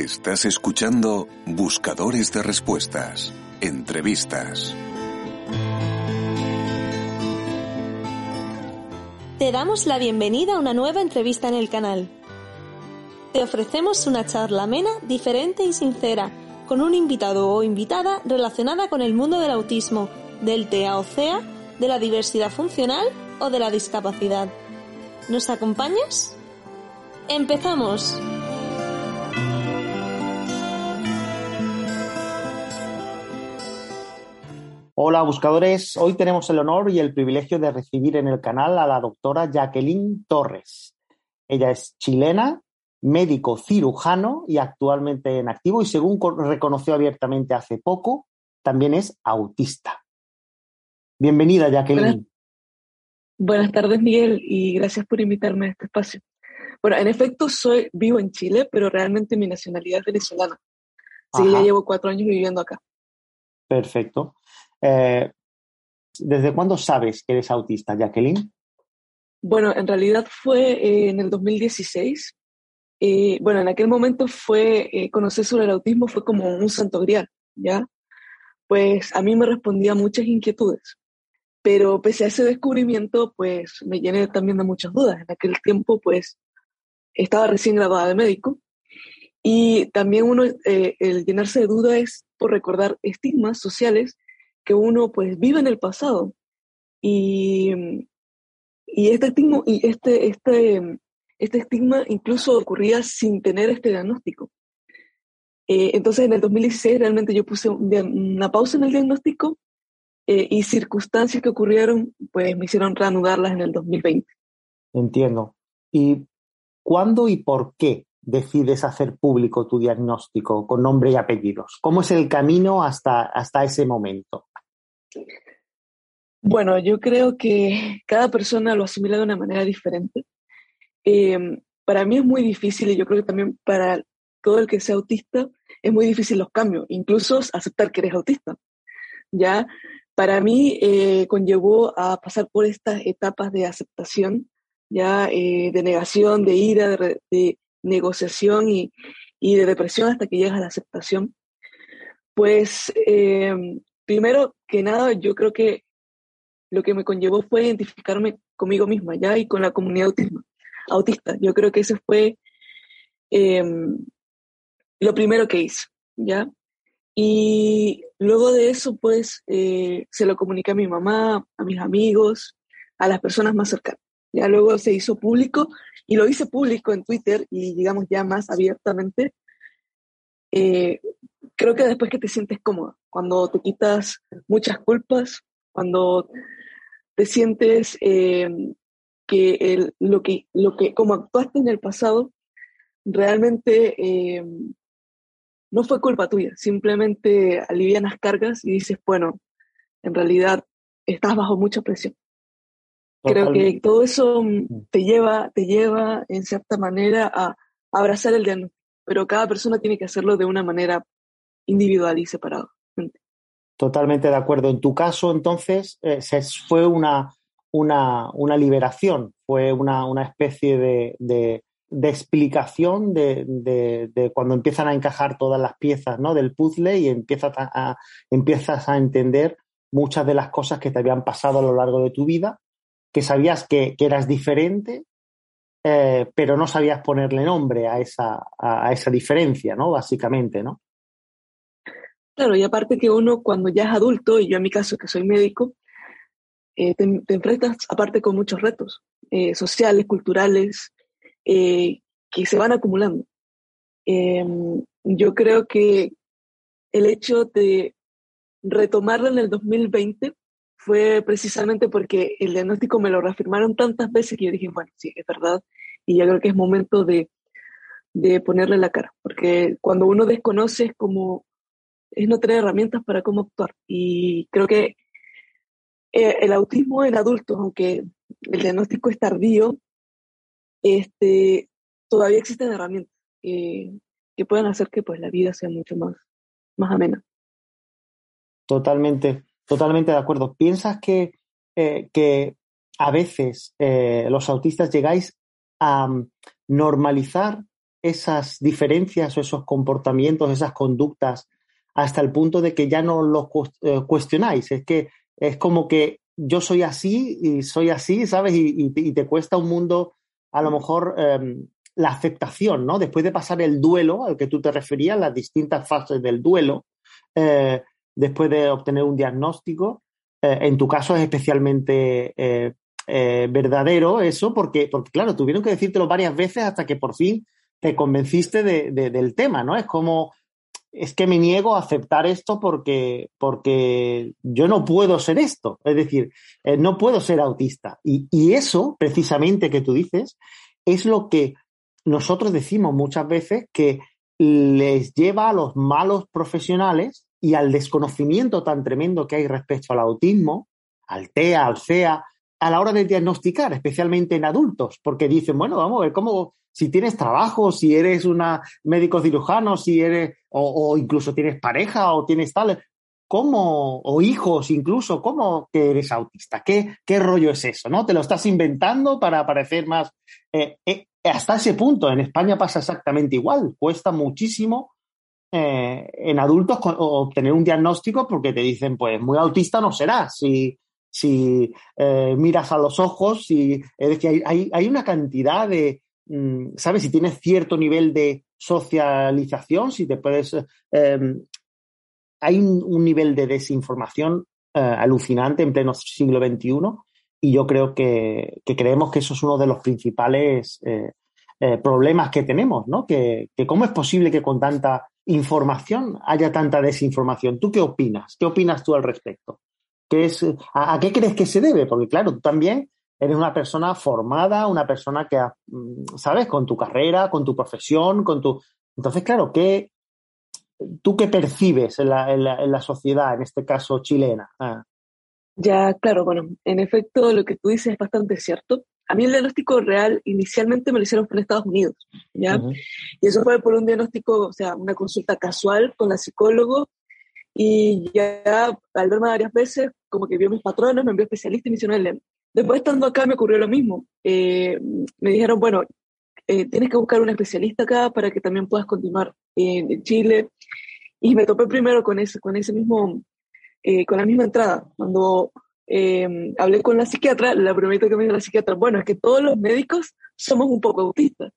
Estás escuchando Buscadores de Respuestas, entrevistas. Te damos la bienvenida a una nueva entrevista en el canal. Te ofrecemos una charla amena, diferente y sincera, con un invitado o invitada relacionada con el mundo del autismo, del TEA o CEA, de la diversidad funcional o de la discapacidad. ¿Nos acompañas? ¡Empezamos! Hola buscadores, hoy tenemos el honor y el privilegio de recibir en el canal a la doctora Jacqueline Torres. Ella es chilena, médico cirujano y actualmente en activo y según reconoció abiertamente hace poco, también es autista. Bienvenida Jacqueline. Buenas, tardes Miguel y gracias por invitarme a este espacio. Bueno, en efecto soy vivo en Chile, pero realmente mi nacionalidad es venezolana. Que ya llevo cuatro años viviendo acá. Perfecto. Eh, ¿Desde cuándo sabes que eres autista, Jacqueline? Bueno, en realidad fue eh, en el 2016. Eh, bueno, en aquel momento fue conocer sobre el autismo fue como un santo grial, ¿ya? Pues a mí me respondía muchas inquietudes, pero pese a ese descubrimiento, pues me llené también de muchas dudas. En aquel tiempo, pues estaba recién graduada de médico y también uno, el llenarse de dudas es por recordar estigmas sociales que uno pues vive en el pasado. Y, y este estigma, y este, este, este estigma incluso ocurría sin tener este diagnóstico. Eh, entonces en el 2016 realmente yo puse una pausa en el diagnóstico eh, y circunstancias que ocurrieron pues me hicieron reanudarlas en el 2020. Entiendo. ¿Y cuándo y por qué decides hacer público tu diagnóstico con nombre y apellidos? ¿Cómo es el camino hasta, hasta ese momento? Bueno, yo creo que cada persona lo asimila de una manera diferente. Em, para mí es muy difícil y yo creo que también para todo el que sea autista es muy difícil los cambios, incluso aceptar que eres autista. Ya, para mí eh, conllevó a pasar por estas etapas de aceptación, ya eh, de negación, de ira, de, negociación y, y, de depresión hasta que llegas a la aceptación. Pues em, primero que nada, yo creo que lo que me conllevó fue identificarme conmigo misma, ¿ya? Y con la comunidad autismo, autista. Yo creo que eso fue em, lo primero que hice, ¿ya? Y luego de eso, pues, eh, se lo comuniqué a mi mamá, a mis amigos, a las personas más cercanas. Ya luego se hizo público y lo hice público en Twitter y, digamos, ya más abiertamente. Eh, creo que después que te sientes cómoda, cuando te quitas muchas culpas, cuando te sientes eh, que, lo que lo que como actuaste en el pasado realmente eh, no fue culpa tuya, simplemente alivian las cargas y dices, bueno, en realidad estás bajo mucha presión. Creo que todo eso mm. te lleva, te lleva en cierta manera a abrazar el diagnóstico, pero cada persona tiene que hacerlo de una manera individual y separado. Totalmente de acuerdo. En tu caso, entonces, eh, fue una, una, una, liberación, fue una, una especie de, de, explicación de, de, cuando empiezan a encajar todas las piezas ¿no? del puzzle y empiezas a, empiezas a entender muchas de las cosas que te habían pasado a lo largo de tu vida, que sabías que, que eras diferente, eh, pero no sabías ponerle nombre a esa, a esa diferencia, ¿no? Básicamente, ¿no? Claro, y aparte que uno cuando ya es adulto, y yo en mi caso que soy médico, eh, te, enfrentas aparte con muchos retos eh, sociales, culturales, eh, que se van acumulando. Em, yo creo que el hecho de retomarlo en el 2020 fue precisamente porque el diagnóstico me lo reafirmaron tantas veces que yo dije, bueno, sí, es verdad, y ya creo que es momento de, de ponerle la cara, porque cuando uno desconoce es como, es no tener herramientas para cómo actuar, y creo que eh, el autismo en adultos, aunque el diagnóstico es tardío, este, todavía existen herramientas que, que pueden hacer que pues, la vida sea mucho más, más amena. Totalmente, totalmente de acuerdo. ¿Piensas que, eh, que a veces eh, los autistas llegáis a mm, normalizar esas diferencias o esos comportamientos, esas conductas, hasta el punto de que ya no los cuestionáis? Es que es como que yo soy así y soy así, ¿sabes? Y, te cuesta un mundo, a lo mejor, em, la aceptación, ¿no? Después de pasar el duelo al que tú te referías, las distintas fases del duelo, eh, después de obtener un diagnóstico, eh, en tu caso es especialmente eh, verdadero eso, porque, porque, claro, tuvieron que decírtelo varias veces hasta que por fin te convenciste del tema, ¿no? Es como es que me niego a aceptar esto porque, porque yo no puedo ser esto. Es decir, eh, no puedo ser autista. Y, y, eso, precisamente que tú dices, es lo que nosotros decimos muchas veces que les lleva a los malos profesionales y al desconocimiento tan tremendo que hay respecto al autismo, al TEA, al CEA, a la hora de diagnosticar, especialmente en adultos, porque dicen, bueno, vamos a ver cómo, si tienes trabajo, si eres una médico cirujano, si eres, o, incluso tienes pareja o tienes tal, ¿cómo, o hijos incluso, cómo que eres autista? ¿Qué, qué rollo es eso? ¿No? ¿Te lo estás inventando para parecer más? Eh, eh, hasta ese punto, en España pasa exactamente igual, cuesta muchísimo eh, en adultos obtener un diagnóstico porque te dicen, pues muy autista no serás. Si, si miras a los ojos, si, es decir, hay, hay una cantidad de, ¿sabes? Si tienes cierto nivel de socialización, si te puedes... Em, hay un, nivel de desinformación eh, alucinante en pleno siglo XXI y yo creo que, creemos que eso es uno de los principales eh, eh, problemas que tenemos, ¿no? Que, cómo es posible que con tanta información haya tanta desinformación. ¿Tú qué opinas? ¿Qué opinas tú al respecto? ¿Qué es, a, qué crees que se debe? Porque claro, tú también eres una persona formada, una persona que, mm, ¿sabes? Con tu carrera, con tu profesión, con tu... Entonces, claro, ¿qué, ¿tú qué percibes en la, en la, sociedad, en este caso chilena? Ah. Ya, claro, bueno, en efecto lo que tú dices es bastante cierto. A mí el diagnóstico real inicialmente me lo hicieron en Estados Unidos, ¿ya? Y eso fue por un diagnóstico, o sea, una consulta casual con la psicólogo y ya al verme varias veces, como que vio mis patrones, me envió especialista y me hicieron el Después estando acá me ocurrió lo mismo. Eh, me dijeron, bueno, eh, tienes que buscar un especialista acá para que también puedas continuar en Chile. Y me topé primero con ese, con ese mismo, eh, con la misma entrada. Cuando hablé con la psiquiatra, la primera que me dijo la psiquiatra, bueno, es que todos los médicos somos un poco autistas.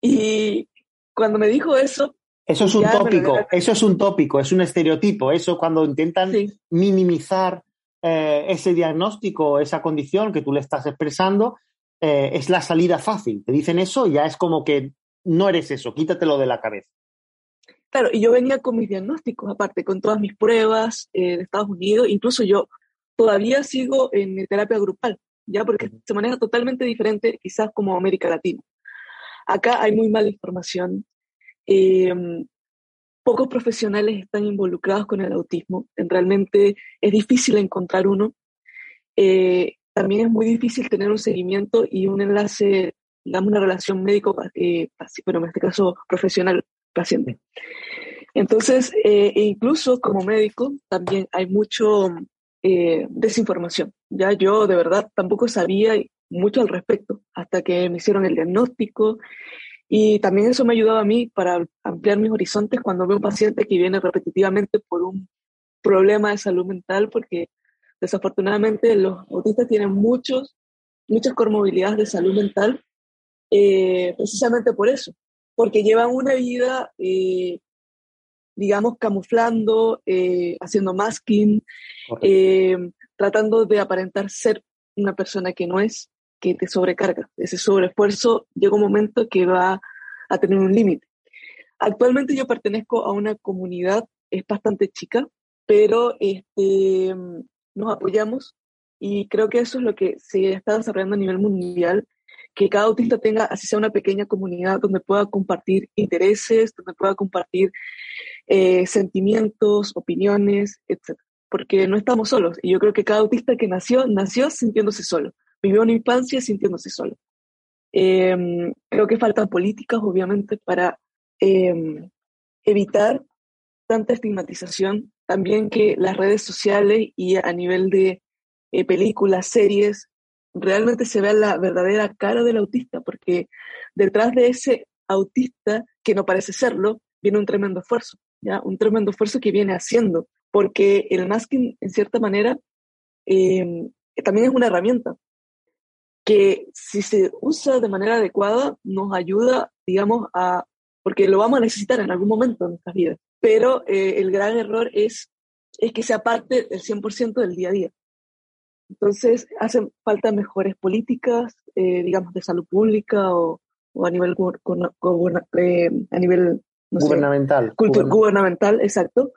Y cuando me dijo eso... Eso es un tópico, eso es un tópico, es un estereotipo. Eso cuando intentan minimizar eh, ese diagnóstico, esa condición que tú le estás expresando, eh, es la salida fácil. Te dicen eso y ya es como que no eres eso, quítatelo de la cabeza. Claro, y yo venía con mis diagnósticos, aparte, con todas mis pruebas eh, de Estados Unidos, incluso yo todavía sigo en terapia grupal, ya porque se maneja totalmente diferente quizás como América Latina. Acá hay muy mala información pocos profesionales están involucrados con el autismo. Realmente es difícil encontrar uno. Eh, también es muy difícil tener un seguimiento y un enlace, digamos, una relación médico, eh, bueno, en este caso profesional-paciente. Entonces, eh, e incluso como médico, también hay mucho desinformación. Ya yo de verdad tampoco sabía mucho al respecto hasta que me hicieron el diagnóstico y también eso me ayudaba a mí para ampliar mis horizontes cuando veo un paciente que viene repetitivamente por un problema de salud mental, porque desafortunadamente los autistas tienen muchos, muchas comorbilidades de salud mental, eh, precisamente por eso, porque llevan una vida, eh, digamos, camuflando, eh, haciendo masking, tratando de aparentar ser una persona que no es, que te sobrecarga. Ese sobreesfuerzo llega un momento que va a tener un límite. Actualmente yo pertenezco a una comunidad, es bastante chica, pero este, nos apoyamos y creo que eso es lo que se está desarrollando a nivel mundial, que cada autista tenga, así sea una pequeña comunidad donde pueda compartir intereses, donde pueda compartir eh, sentimientos, opiniones, etc. Porque no estamos solos. Y yo creo que cada autista que nació, nació sintiéndose solo. Vivió una infancia sintiéndose solo. Em, creo que faltan políticas, obviamente, para em, evitar tanta estigmatización. También que las redes sociales y a nivel de eh, películas, series, realmente se vea la verdadera cara del autista, porque detrás de ese autista, que no parece serlo, viene un tremendo esfuerzo, ¿ya? Un tremendo esfuerzo que viene haciendo, porque el masking, en cierta manera, em, también es una herramienta que si se usa de manera adecuada nos ayuda, digamos, a, porque lo vamos a necesitar en algún momento en nuestras vidas, pero eh, el gran error es, es que sea parte del 100% del día a día. Entonces, hacen falta mejores políticas, eh, digamos, de salud pública o, a nivel, eh, a nivel gubernamental. gubernamental, exacto.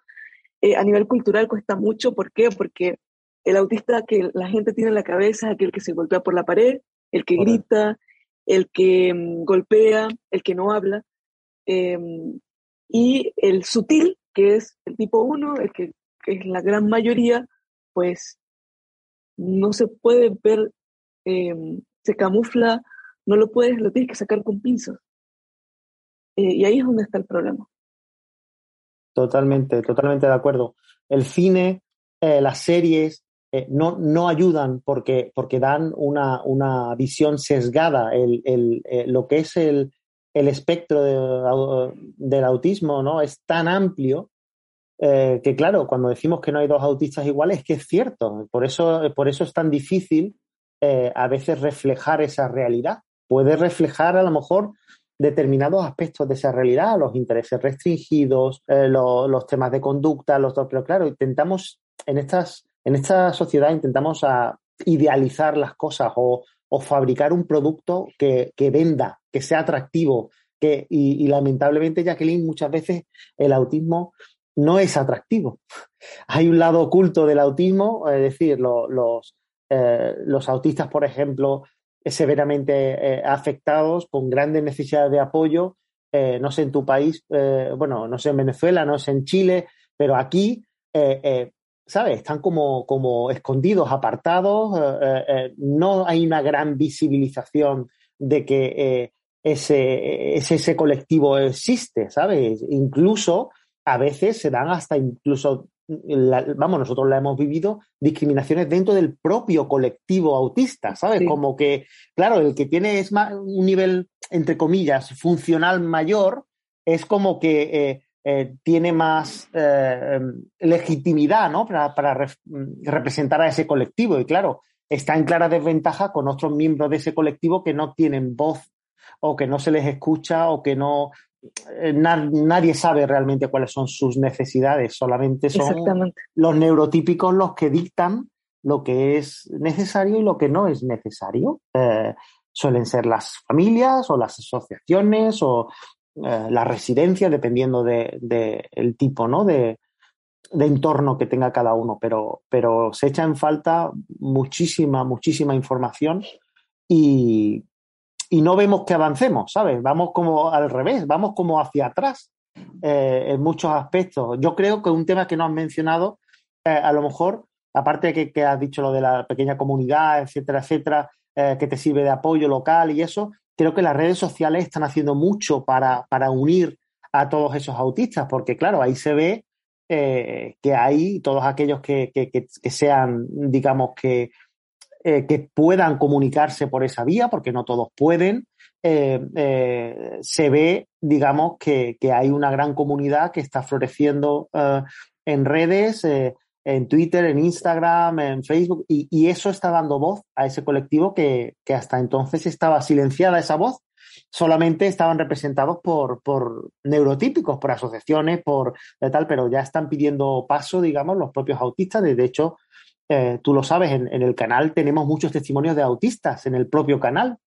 a nivel cultural cuesta mucho, ¿por qué? Porque el autista que la gente tiene en la cabeza es aquel que se golpea por la pared, el que grita, el que mm, golpea, el que no habla. Em, y el sutil, que es el tipo 1, el que, es la gran mayoría, pues no se puede ver, em, se camufla, no lo puedes, lo tienes que sacar con pinzas. Eh, y ahí es donde está el problema. Totalmente, totalmente de acuerdo. El cine, eh, las series, eh, no, no, ayudan porque, porque dan una, una visión sesgada. El, el, eh, lo que es el, el espectro del autismo ¿no? es tan amplio eh, que, claro, cuando decimos que no hay dos autistas iguales, es que es cierto. Por eso, por eso es tan difícil a veces reflejar esa realidad. Puede reflejar a lo mejor determinados aspectos de esa realidad, los intereses restringidos, los temas de conducta, los dos, pero claro, intentamos en estas en esta sociedad intentamos idealizar las cosas o, fabricar un producto que, venda, que sea atractivo. Que, y, lamentablemente, Jacqueline, muchas veces el autismo no es atractivo. Hay un lado oculto del autismo, es decir, los, eh, los autistas, por ejemplo, severamente eh, afectados, con grandes necesidades de apoyo, eh, no sé en tu país, bueno, no sé en Venezuela, no sé en Chile, pero aquí ¿sabes? Están como, como escondidos, apartados, eh, eh, eh, no hay una gran visibilización de que ese, ese, colectivo existe, ¿sabes? Incluso a veces se dan hasta incluso, vamos, nosotros la hemos vivido, discriminaciones dentro del propio colectivo autista, ¿sabes? Como que, claro, el que tiene es más, un nivel, entre comillas, funcional mayor, es como que eh, tiene más eh, legitimidad ¿no? para, representar a ese colectivo. Y claro, está en clara desventaja con otros miembros de ese colectivo que no tienen voz o que no se les escucha o que no eh, nadie sabe realmente cuáles son sus necesidades, solamente son los neurotípicos los que dictan lo que es necesario y lo que no es necesario. suelen ser las familias o las asociaciones o eh, la residencia, dependiendo del de, tipo ¿no? de, entorno que tenga cada uno, pero, pero se echa en falta muchísima, muchísima información y, no vemos que avancemos, ¿sabes? Vamos como al revés, vamos como hacia atrás eh, en muchos aspectos. Yo creo que un tema que no has mencionado, eh, a lo mejor, aparte de que, has dicho lo de la pequeña comunidad, etcétera, etcétera, que te sirve de apoyo local y eso, creo que las redes sociales están haciendo mucho para, unir a todos esos autistas, porque claro, ahí se ve eh, que hay todos aquellos que, sean, digamos, que, eh, que puedan comunicarse por esa vía, porque no todos pueden, eh, se ve, digamos, que, hay una gran comunidad que está floreciendo en redes en Twitter, en Instagram, en Facebook, y, eso está dando voz a ese colectivo que, hasta entonces estaba silenciada esa voz, solamente estaban representados por, por neurotípicos, por asociaciones, por tal, pero ya están pidiendo paso, digamos, los propios autistas. De hecho, eh, tú lo sabes, en, en, el canal tenemos muchos testimonios de autistas en el propio canal,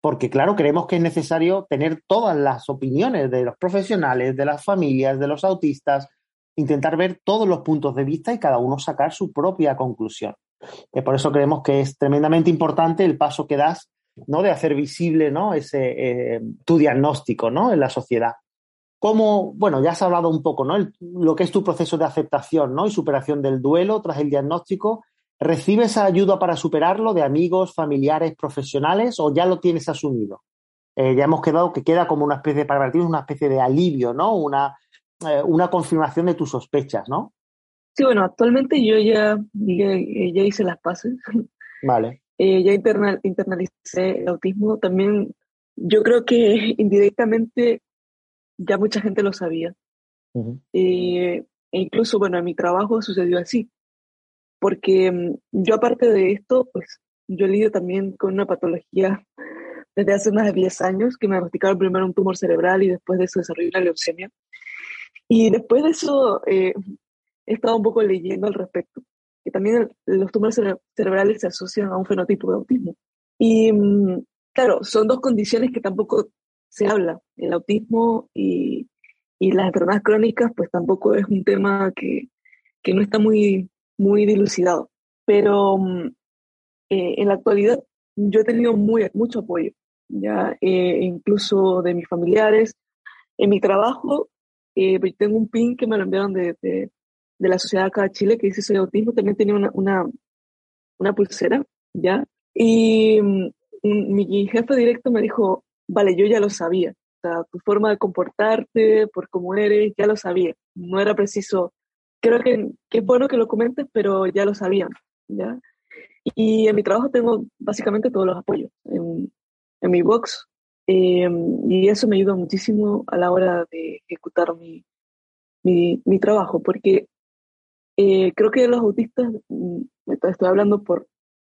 porque claro, creemos que es necesario tener todas las opiniones de los profesionales, de las familias, de los autistas, intentar ver todos los puntos de vista y cada uno sacar su propia conclusión. Eh, por eso creemos que es tremendamente importante el paso que das ¿no? de hacer visible ¿no? ese, eh, tu diagnóstico ¿no? en la sociedad. ¿Cómo, bueno, ya has hablado un poco, ¿no? lo que es tu proceso de aceptación ¿no? y superación del duelo tras el diagnóstico. ¿Recibes ayuda para superarlo de amigos, familiares, profesionales o ya lo tienes asumido? Eh, ya hemos quedado que queda como una especie, para ti una especie de alivio, ¿no? Una, eh, una confirmación de tus sospechas, ¿no? Sí, bueno, actualmente yo ya, ya, hice las paces. Vale. Eh, ya internal, internalicé el autismo. También yo creo que indirectamente ya mucha gente lo sabía. e incluso, bueno, en mi trabajo sucedió así. Porque mm, yo aparte de esto, pues yo lidio también con una patología desde hace más de 10 años, que me diagnosticaron primero un tumor cerebral y después de eso desarrollé una leucemia. Y después de eso eh, he estado un poco leyendo al respecto, que también los tumores cerebrales se asocian a un fenotipo de autismo. Y mm, claro, son dos condiciones que tampoco se habla. El autismo y, y las enfermedades crónicas, pues tampoco es un tema que, que no está muy, muy dilucidado. Pero mm, eh, en la actualidad yo he tenido muy, mucho apoyo ya eh, incluso de mis familiares. En mi trabajo, eh, pues, tengo un pin que me lo enviaron de, de, la Sociedad acá de Chile que dice soy autismo, también tenía una, una, una pulsera, ¿ya? Y mm, mi jefe directo me dijo, vale, yo ya lo sabía, o sea, tu forma de comportarte, por cómo eres, ya lo sabía, no era preciso, creo que, que es bueno que lo comentes, pero ya lo sabían, ¿ya? Y en mi trabajo tengo básicamente todos los apoyos. En, en mi box. Eh, y eso me ayuda muchísimo a la hora de ejecutar mi, mi, trabajo, porque eh, creo que los autistas, mm, estoy hablando por,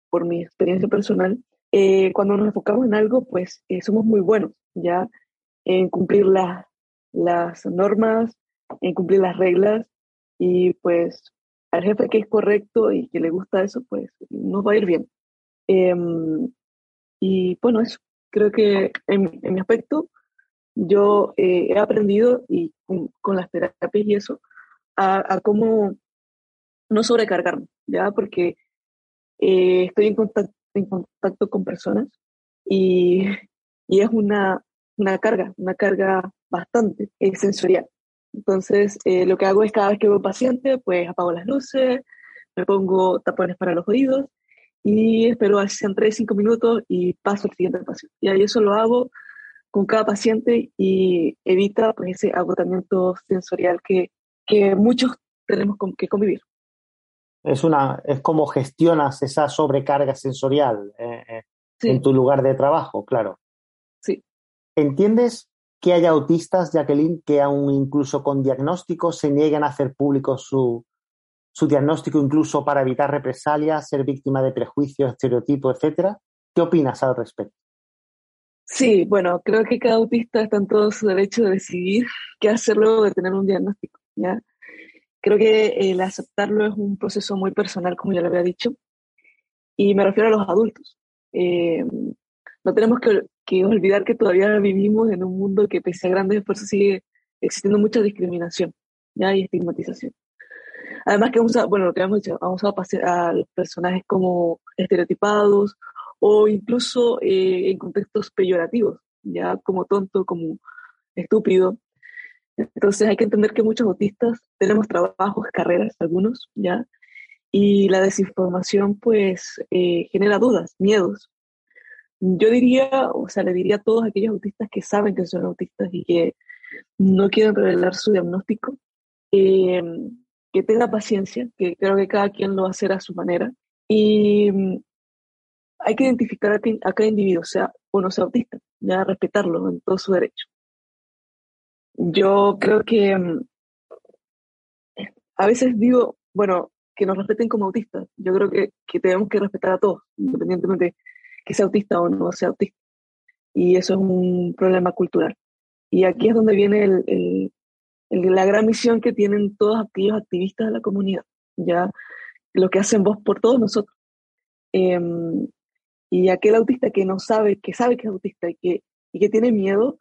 por mi experiencia personal, eh, cuando nos enfocamos en algo, pues somos muy buenos ya en cumplir las normas, en cumplir las reglas y pues al jefe que es correcto y que le gusta eso, pues nos va a ir bien. Em, y bueno, eso creo que en, mi aspecto yo eh, he aprendido y con, las terapias y eso a, cómo no sobrecargarme, ¿ya? Porque eh, estoy en contacto, en contacto con personas y, y es una, una carga, una carga bastante sensorial. Entonces, eh, lo que hago es cada vez que veo un paciente, pues apago las luces, me pongo tapones para los oídos y espero sean 3, 5 minutos y paso al siguiente paciente. Y ahí eso lo hago con cada paciente y evita pues, ese agotamiento sensorial que, que muchos tenemos que convivir. Es, una, es como gestionas esa sobrecarga sensorial eh, eh, en tu lugar de trabajo, claro. Sí. ¿Entiendes que haya autistas, Jacqueline, que aún incluso con diagnóstico se niegan a hacer público su, su diagnóstico incluso para evitar represalias, ser víctima de prejuicios, estereotipos, etcétera. ¿Qué opinas al respecto? Sí, bueno, creo que cada autista está en todo su derecho de decidir qué hacer luego de tener un diagnóstico. ¿ya? Creo que el aceptarlo es un proceso muy personal, como ya lo había dicho, y me refiero a los adultos. Eh, no tenemos que, olvidar que todavía vivimos en un mundo que, pese a grandes esfuerzos, sigue existiendo mucha discriminación ¿ya? y estigmatización. Además que vamos a, bueno, lo que hemos dicho, a pasar a los personajes como estereotipados o incluso eh, en contextos peyorativos, ya como tonto, como estúpido. Entonces hay que entender que muchos autistas tenemos trabajos, carreras, algunos, ya, y la desinformación pues eh, genera dudas, miedos. Yo diría, o sea, le diría a todos aquellos autistas que saben que son autistas y que no quieren revelar su diagnóstico, eh, que tenga paciencia, que creo que cada quien lo va a hacer a su manera. Y mm, hay que identificar a, cada individuo, sea o no sea autista, ya respetarlo en todo su derecho. Yo creo que mm, a veces digo, bueno, que nos respeten como autistas. Yo creo que, que tenemos que respetar a todos, independientemente que sea autista o no sea autista. Y eso es un problema cultural. Y aquí es donde viene el, la gran misión que tienen todos aquellos activistas de la comunidad, ya lo que hacen vos por todos nosotros. Em, y aquel autista que no sabe, que sabe que es autista y que, y que tiene miedo,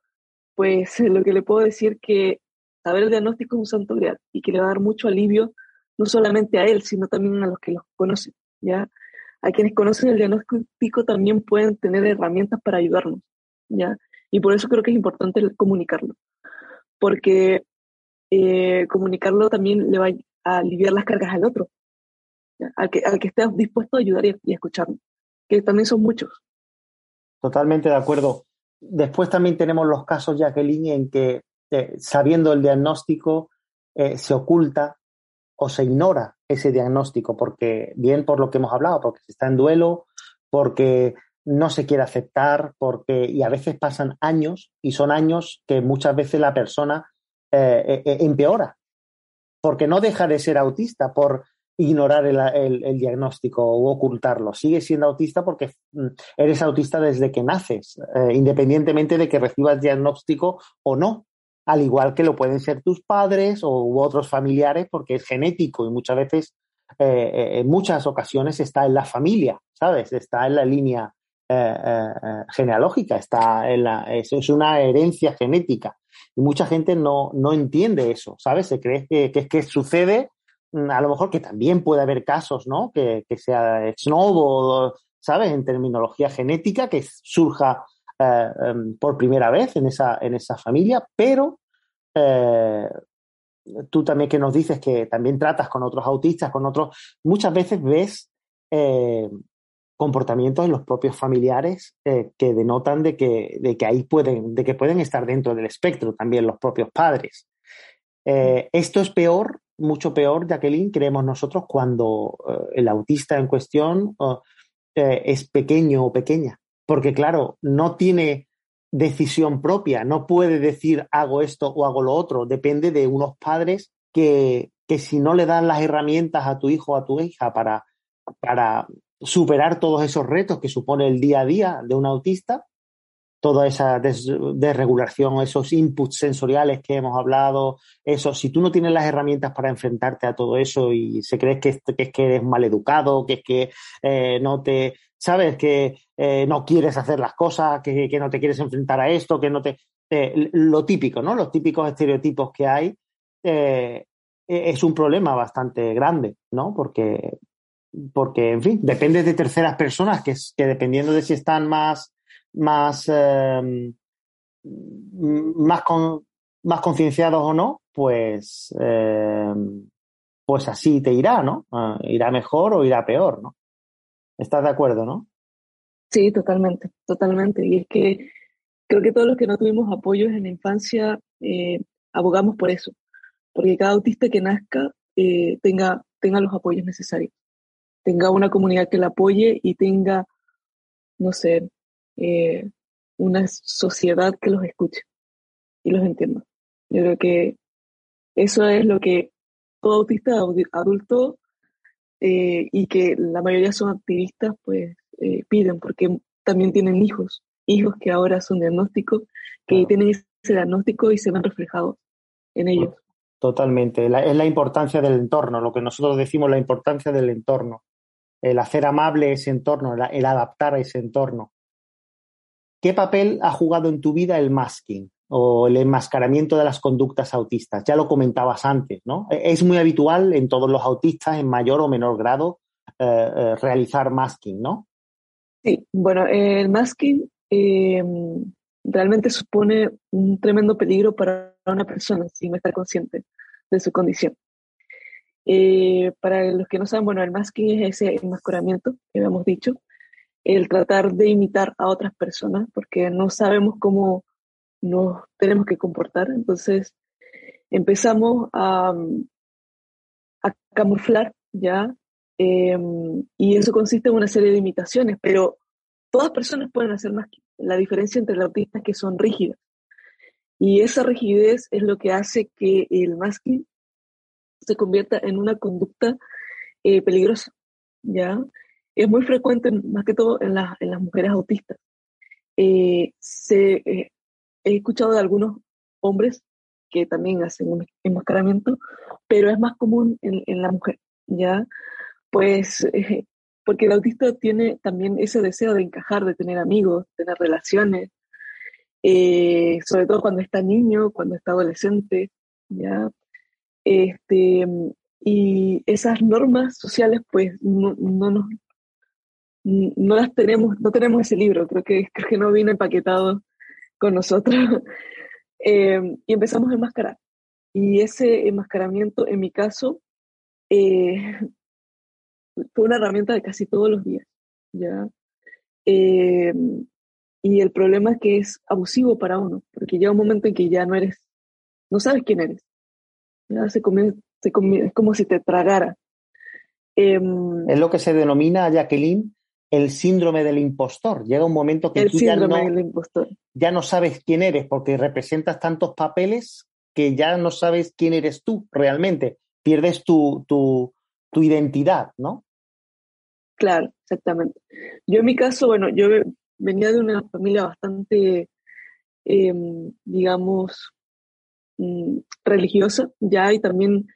pues lo que le puedo decir que saber el diagnóstico es un santo grial y que le va a dar mucho alivio no solamente a él, sino también a los que los conocen, ¿ya? A quienes conocen el diagnóstico también pueden tener herramientas para ayudarnos, ¿ya? Y por eso creo que es importante comunicarlo, porque eh, comunicarlo también le va a aliviar las cargas al otro, al que, al que esté dispuesto a ayudar y, y escucharlo, que también son muchos. Totalmente de acuerdo. Después también tenemos los casos, Jacqueline, en que eh, sabiendo el diagnóstico eh, se oculta o se ignora ese diagnóstico, porque bien por lo que hemos hablado, porque se está en duelo, porque no se quiere aceptar, porque y a veces pasan años y son años que muchas veces la persona eh, empeora, porque no deja de ser autista por ignorar el, diagnóstico o ocultarlo. Sigues siendo autista porque mm, eres autista desde que naces, eh, independientemente de que recibas diagnóstico o no. Al igual que lo pueden ser tus padres o u otros familiares, porque es genético y muchas veces, eh, eh, en muchas ocasiones, está en la familia, ¿sabes? Está en la línea genealógica, está en la, es, una herencia genética. Y mucha gente no, no entiende eso, ¿sabes? Se cree que, que, que sucede Mm, a lo mejor que también puede haber casos, ¿no? Que, sea ex novo, ¿sabes? En terminología genética, que surja eh, em, por primera vez en esa, en esa familia, pero eh, tú también que nos dices que también tratas con otros autistas, con otros, muchas veces ves eh, comportamientos en los propios familiares que denotan de que, de que ahí pueden, de que pueden estar dentro del espectro también los propios padres. esto es peor mucho peor, Jacqueline, creemos nosotros, cuando eh, el autista en cuestión eh, es pequeño o pequeña. Porque, claro, no tiene decisión propia, no puede decir hago esto o hago lo otro. Depende de unos padres que, que si no le dan las herramientas a tu hijo o a tu hija para, para superar todos esos retos que supone el día a día de un autista, toda esa desregulación, esos inputs sensoriales que hemos hablado, eso, si tú no tienes las herramientas para enfrentarte a todo eso y se crees que, que es que eres mal educado, que es que eh, no te, sabes, que eh, no quieres hacer las cosas, que, no te quieres enfrentar a esto, que no te... Eh, lo típico, ¿no? Los típicos estereotipos que hay e, es un problema bastante grande, ¿no? Porque, porque, en fin, depende de terceras personas que, que dependiendo de si están más más, em, más, con, más concienciados o no, pues, em, pues así te irá, ¿no? Ah, irá mejor o irá peor, ¿no? ¿Estás de acuerdo, no? Sí, totalmente, totalmente. Y es que creo que todos los que no tuvimos apoyos en la infancia eh, abogamos por eso, porque cada autista que nazca eh, tenga, tenga los apoyos necesarios, tenga una comunidad que la apoye y tenga, no sé, eh, una sociedad que los escuche y los entienda. Yo creo que eso es lo que todo autista adulto eh, y que la mayoría son activistas, pues eh, piden, porque también tienen hijos, hijos que ahora son diagnósticos, que tienen ese diagnóstico y se ven reflejados en ellos. Totalmente, es la importancia del entorno, lo que nosotros decimos, la importancia del entorno, el hacer amable ese entorno, el adaptar a ese entorno. ¿Qué papel ha jugado en tu vida el masking o el enmascaramiento de las conductas autistas? Ya lo comentabas antes, ¿no? E-, es muy habitual en todos los autistas, en mayor o menor grado, eh, eh, realizar masking, ¿no? Sí, bueno, el masking em, realmente supone un tremendo peligro para una persona sin estar consciente de su condición. Eh, para los que no saben, bueno, el masking es ese enmascaramiento que habíamos dicho, el tratar de imitar a otras personas, porque no sabemos cómo nos tenemos que comportar. Entonces empezamos a, a camuflar ya, em, y eso consiste en una serie de imitaciones, pero todas personas pueden hacer más. La diferencia entre los autistas es que son rígidas. Y esa rigidez es lo que hace que el masking se convierta en una conducta eh, peligrosa, ¿ya? es muy frecuente, más que todo en, en las mujeres autistas. Eh, eh, he escuchado de algunos hombres que también hacen un enmascaramiento, pero es más común en, en la mujer, ¿ya? Pues eh, porque el autista tiene también ese deseo de encajar, de tener amigos, tener relaciones, sobre todo cuando está niño, cuando está adolescente, ¿ya? Este, y esas normas sociales, pues, no, no, nos, no las tenemos, no tenemos ese libro, creo que, creo que no viene empaquetado con nosotros. Eh, y empezamos a enmascarar. Y ese enmascaramiento, en mi caso, eh, fue una herramienta de casi todos los días, ¿ya? Eh, y el problema es que es abusivo para uno, porque llega un momento en que ya no eres, no sabes quién eres. Se come, se es como si te tragara. Em, es lo que se denomina, Jacqueline, el síndrome del impostor. Llega un momento que tú ya no, ya no sabes quién eres porque representas tantos papeles que ya no sabes quién eres tú realmente. Pierdes tu, tu, tu identidad, ¿no? Claro, exactamente. Yo en mi caso, bueno, yo venía de una familia bastante, em, digamos, religiosa, ya, y también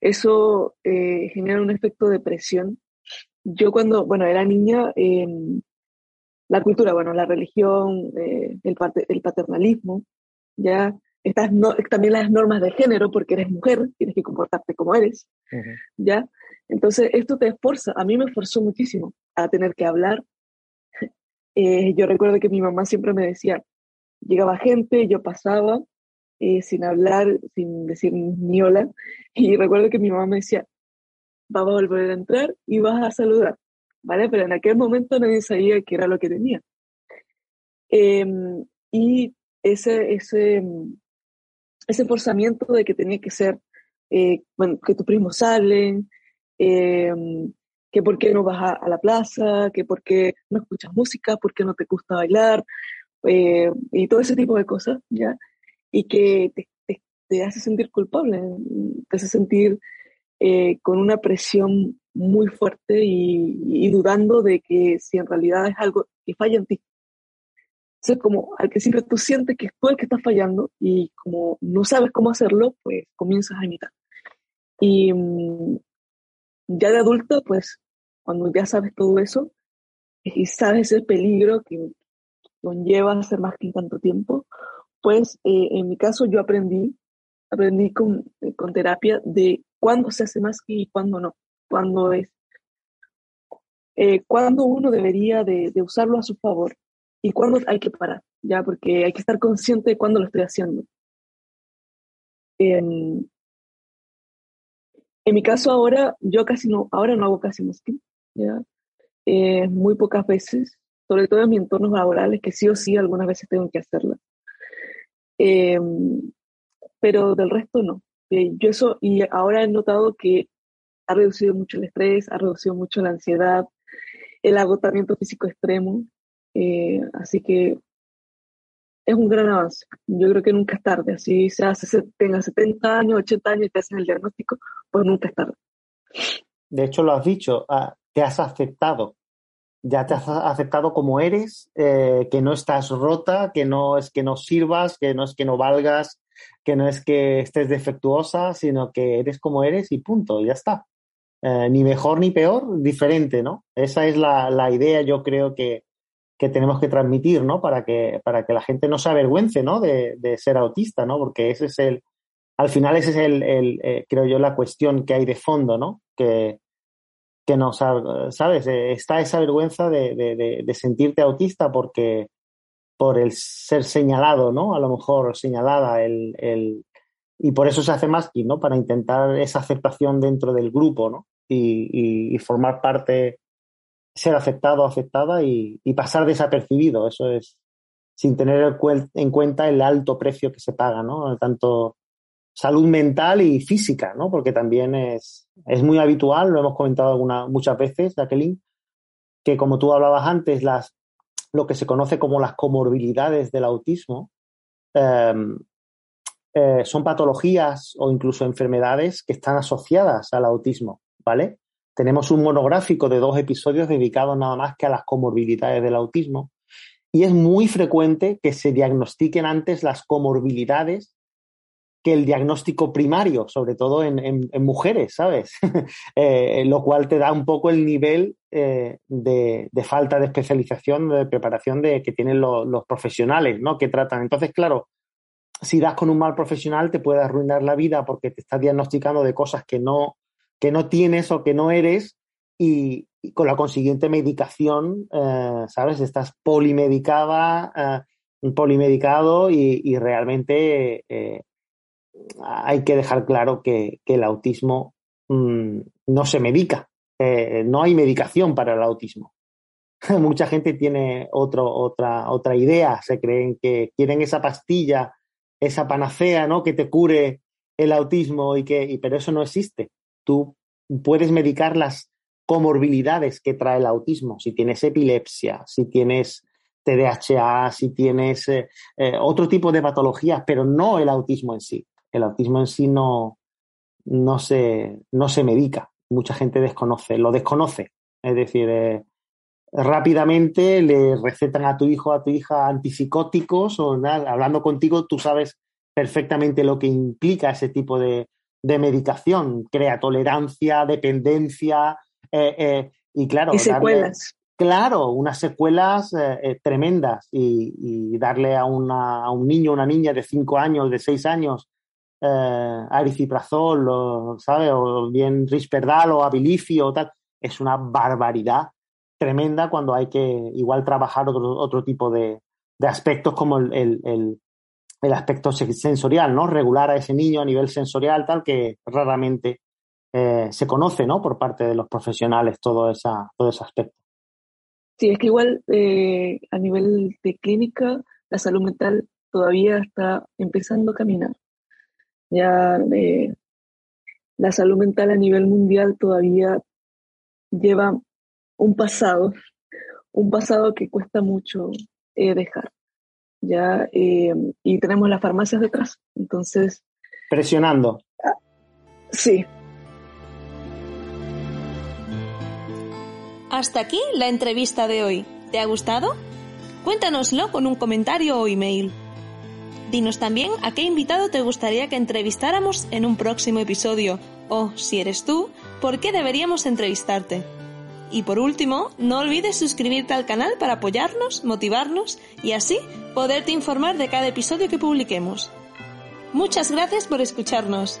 eso eh, genera un efecto de presión yo cuando, bueno, era niña, em, la cultura, bueno, la religión, eh, el, el, paternalismo, ya, estas no, también las normas de género, porque eres mujer, tienes que comportarte como eres, ya. Entonces, esto te esforza, a mí me esforzó muchísimo a tener que hablar. Eh, yo recuerdo que mi mamá siempre me decía, llegaba gente, yo pasaba eh, sin hablar, sin decir ni hola, y recuerdo que mi mamá me decía, vamos a volver a entrar y vas a saludar, ¿vale? Pero en aquel momento nadie sabía qué era lo que tenía. Em, y ese, ese, ese forzamiento de que tenía que ser, eh, bueno, que tus primos salen, em, que por qué no vas a, la plaza, que por qué no escuchas música, por qué no te gusta bailar, eh, y todo ese tipo de cosas, ¿ya? Y que te, te hace sentir culpable, te hace sentir eh, con una presión muy fuerte y, dudando de que si en realidad es algo que falla en ti. Entonces, como al siempre tú sientes que es tú el que está fallando y como no sabes cómo hacerlo, pues comienzas a imitar. Y mm, ya de adulta, pues cuando ya sabes todo eso y sabes el peligro que conlleva hacer más que en tanto tiempo, pues eh, en mi caso yo aprendí, aprendí con, eh, con terapia de cuándo se hace más y cuándo no, cuándo es, eh, cuándo uno debería de, usarlo a su favor y cuándo hay que parar, ya, porque hay que estar consciente de cuándo lo estoy haciendo. En, mi caso ahora, yo casi no, ahora no hago casi masking, ya, eh, muy pocas veces, sobre todo en mis entornos laborales, que sí o sí algunas veces tengo que hacerla. Em, pero del resto no. Eh, yo eso, y ahora he notado que ha reducido mucho el estrés, ha reducido mucho la ansiedad, el agotamiento físico extremo, eh, así que es un gran avance. Yo creo que nunca es tarde, así se hace, tenga 70 años, 80 años y te hacen el diagnóstico, pues nunca es tarde. De hecho, lo has dicho, ah, te has aceptado, ya te has aceptado como eres, eh, que no estás rota, que no es que no sirvas, que no es que no valgas, que no es que estés defectuosa, sino que eres como eres y punto, ya está. Eh, ni mejor ni peor, diferente, ¿no? Esa es la, la idea, yo creo que, que, tenemos que transmitir, ¿no? Para que, para que la gente no se avergüence, ¿no? De, de ser autista, ¿no? Porque ese es el, al final ese es el, el eh, creo yo, la cuestión que hay de fondo, ¿no? Que, que nos, ¿sabes? Eh, está esa vergüenza de, de, de sentirte autista porque, por el ser señalado, ¿no? A lo mejor señalada, el, el, y por eso se hace masking, ¿no? Para intentar esa aceptación dentro del grupo, ¿no? Y, formar parte, ser aceptado aceptada y, y, pasar desapercibido. Eso es sin tener en cuenta el alto precio que se paga, ¿no? Tanto salud mental y física, ¿no? Porque también es, es muy habitual, lo hemos comentado muchas veces, Jacqueline, que como tú hablabas antes, las lo que se conoce como las comorbilidades del autismo, em, eh, son patologías o incluso enfermedades que están asociadas al autismo, ¿vale? Tenemos un monográfico de dos episodios dedicados nada más que a las comorbilidades del autismo y es muy frecuente que se diagnostiquen antes las comorbilidades que el diagnóstico primario, sobre todo en, mujeres, ¿sabes? Eh, lo cual te da un poco el nivel eh, de, falta de especialización, de preparación de, que tienen los profesionales, ¿no? Que tratan. Entonces, claro, si das con un mal profesional te puede arruinar la vida porque te está diagnosticando de cosas que no, que no tienes o que no eres y, con la consiguiente medicación, eh, ¿sabes? Estás polimedicada, eh, polimedicado y, realmente eh, hay que dejar claro que, el autismo mm, no se medica, no hay medicación para el autismo. Mucha gente tiene otro, otra, otra idea, se creen que quieren esa pastilla, esa panacea, ¿no? Que te cure el autismo y que, pero eso no existe. Tú puedes medicar las comorbilidades que trae el autismo, si tienes epilepsia, si tienes TDAH, si tienes eh, eh, otro tipo de patologías, pero no el autismo en sí. El autismo en sí no, no, se, no se medica. Mucha gente desconoce, lo desconoce. Es decir, eh, rápidamente le recetan a tu hijo o a tu hija antipsicóticos o nada. Hablando contigo, tú sabes perfectamente lo que implica ese tipo de, de medicación. Crea tolerancia, dependencia, eh, eh, y claro. Y secuelas. claro, unas secuelas eh, tremendas. Y, darle a, una, a un niño una niña de 5 años, de 6 años, ariciprazol, o, ¿sabe? O bien risperdal o abilifio o tal, es una barbaridad tremenda cuando hay que igual trabajar otro, otro tipo de, aspectos como el, el, el, aspecto sensorial, ¿no? Regular a ese niño a nivel sensorial, tal que raramente eh, se conoce, ¿no? Por parte de los profesionales todo, esa, todo ese aspecto. Sí, es que igual eh, a nivel de clínica la salud mental todavía está empezando a caminar. Ya eh, la salud mental a nivel mundial todavía lleva un pasado, un pasado que cuesta mucho dejar. Ya, y tenemos las farmacias detrás, entonces... Presionando. Ah, sí, Hasta aquí la entrevista de hoy. ¿Te ha gustado? Cuéntanoslo con un comentario o email. Dinos también a qué invitado te gustaría que entrevistáramos en un próximo episodio o, si eres tú, por qué deberíamos entrevistarte. Y por último, no olvides suscribirte al canal para apoyarnos, motivarnos y así poderte informar de cada episodio que publiquemos. Muchas gracias por escucharnos.